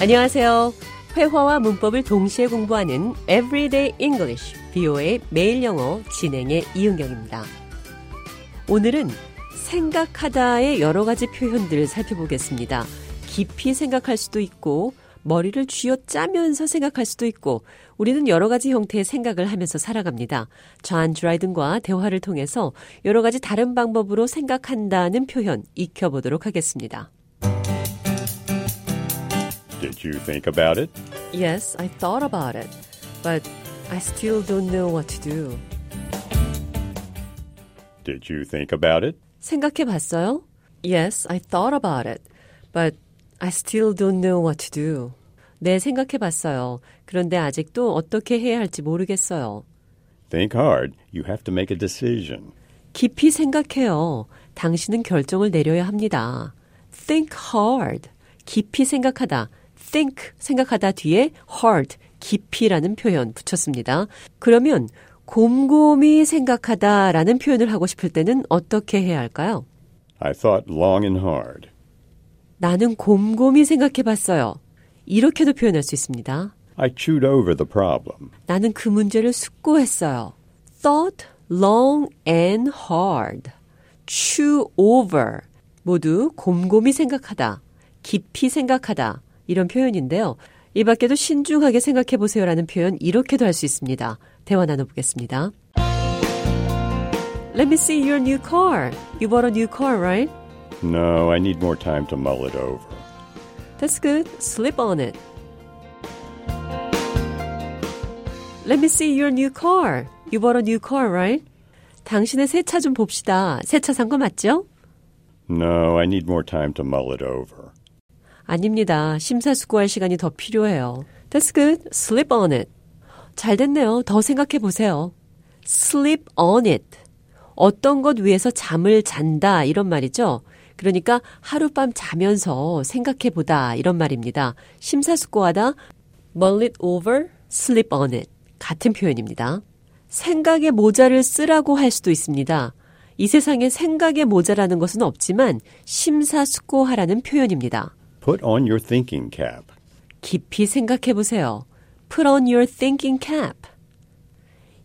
안녕하세요. 회화와 문법을 동시에 공부하는 Everyday English, BO의 매일 영어 진행의 이은경입니다. 오늘은 생각하다의 여러 가지 표현들을 살펴보겠습니다. 깊이 생각할 수도 있고, 머리를 쥐어 짜면서 생각할 수도 있고, 우리는 여러 가지 형태의 생각을 하면서 살아갑니다. 존 드라이든과 대화를 통해서 여러 가지 다른 방법으로 생각한다는 표현 익혀보도록 하겠습니다. Did you think about it? Yes, I thought about it, but I still don't know what to do. Did you think about it? 생각해 봤어요? Yes, I thought about it, but I still don't know what to do. 네, 생각해 봤어요. 그런데 아직도 어떻게 해야 할지 모르겠어요. Think hard. You have to make a decision. 깊이 생각해요. 당신은 결정을 내려야 합니다. Think hard. 깊이 생각하다. Think 생각하다 뒤에 hard 깊이라는 표현 붙였습니다. 그러면 곰곰이 생각하다라는 표현을 하고 싶을 때는 어떻게 해야 할까요? I thought long and hard. 나는 곰곰이 생각해 봤어요. 이렇게도 표현할 수 있습니다. I chewed over the problem. 나는 그 문제를 숙고했어요. thought long and hard. chew over. 모두 곰곰이 생각하다, 깊이 생각하다. 이런 표현인데요. 이 밖에도 신중하게 생각해 보세요라는 표현 이렇게도 할 수 있습니다. 대화 나눠보겠습니다. Let me see your new car. You bought a new car, right? No, I need more time to mull it over. That's good. Sleep on it. Let me see your new car. You bought a new car, right? 당신의 새 차 좀 봅시다. 새 차 산 거 맞죠? No, I need more time to mull it over. 아닙니다. 심사숙고할 시간이 더 필요해요. That's good. Sleep on it. 잘 됐네요. 더 생각해 보세요. Sleep on it. 어떤 것 위에서 잠을 잔다 이런 말이죠. 그러니까 하룻밤 자면서 생각해 보다 이런 말입니다. 심사숙고하다 mull it over, sleep on it 같은 표현입니다. 생각의 모자를 쓰라고 할 수도 있습니다. 이 세상에 생각의 모자라는 것은 없지만 심사숙고하라는 표현입니다. Put on your thinking cap. 깊이 생각해 보세요. Put on your thinking cap.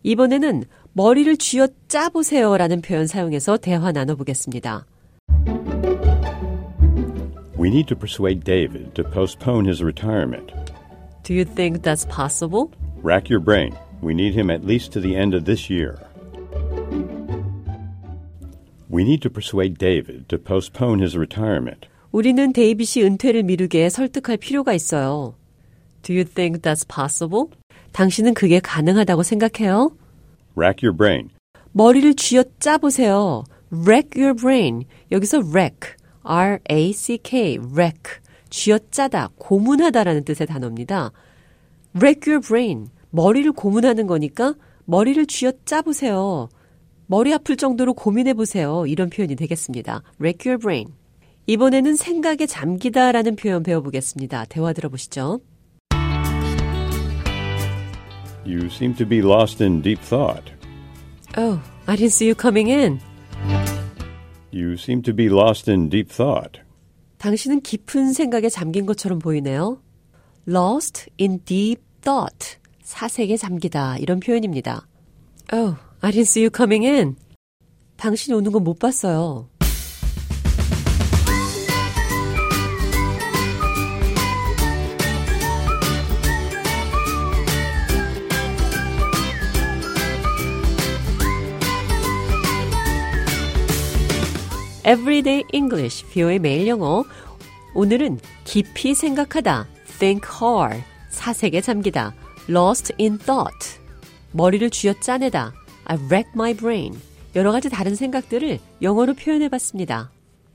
이번에는 머리를 쥐어 짜보세요 라는 표현 사용해서 대화 나눠보겠습니다. We need to persuade David to postpone his retirement. Do you think that's possible? Rack your brain. We need him at least to the end of this year. We need to persuade David to postpone his retirement. 우리는 데이빗이 은퇴를 미루게 설득할 필요가 있어요. Do you think that's possible? 당신은 그게 가능하다고 생각해요? Rack your brain. 머리를 쥐어 짜 보세요. Rack your brain. 여기서 rack, R-A-C-K, rack. 쥐어 짜다, 고문하다라는 뜻의 단어입니다. Rack your brain. 머리를 고문하는 거니까 머리를 쥐어 짜 보세요. 머리 아플 정도로 고민해 보세요. 이런 표현이 되겠습니다. Rack your brain. 이번에는 생각에 잠기다라는 표현 배워보겠습니다. 대화 들어보시죠. You seem to be lost in deep thought. Oh, I didn't see you coming in. You seem to be lost in deep thought. 당신은 깊은 생각에 잠긴 것처럼 보이네요. Lost in deep thought. 사색에 잠기다. 이런 표현입니다. Oh, I didn't see you coming in. 당신이 오는 건 못 봤어요. Everyday English, 비오의 매일 영어. 오늘은 깊이 생각하다, think hard, 사색에 잠기다, lost in thought, 머리를 쥐어 짜내다, I rack my brain. 여러 가지 다른 생각들을 영어로 표현해 봤습니다.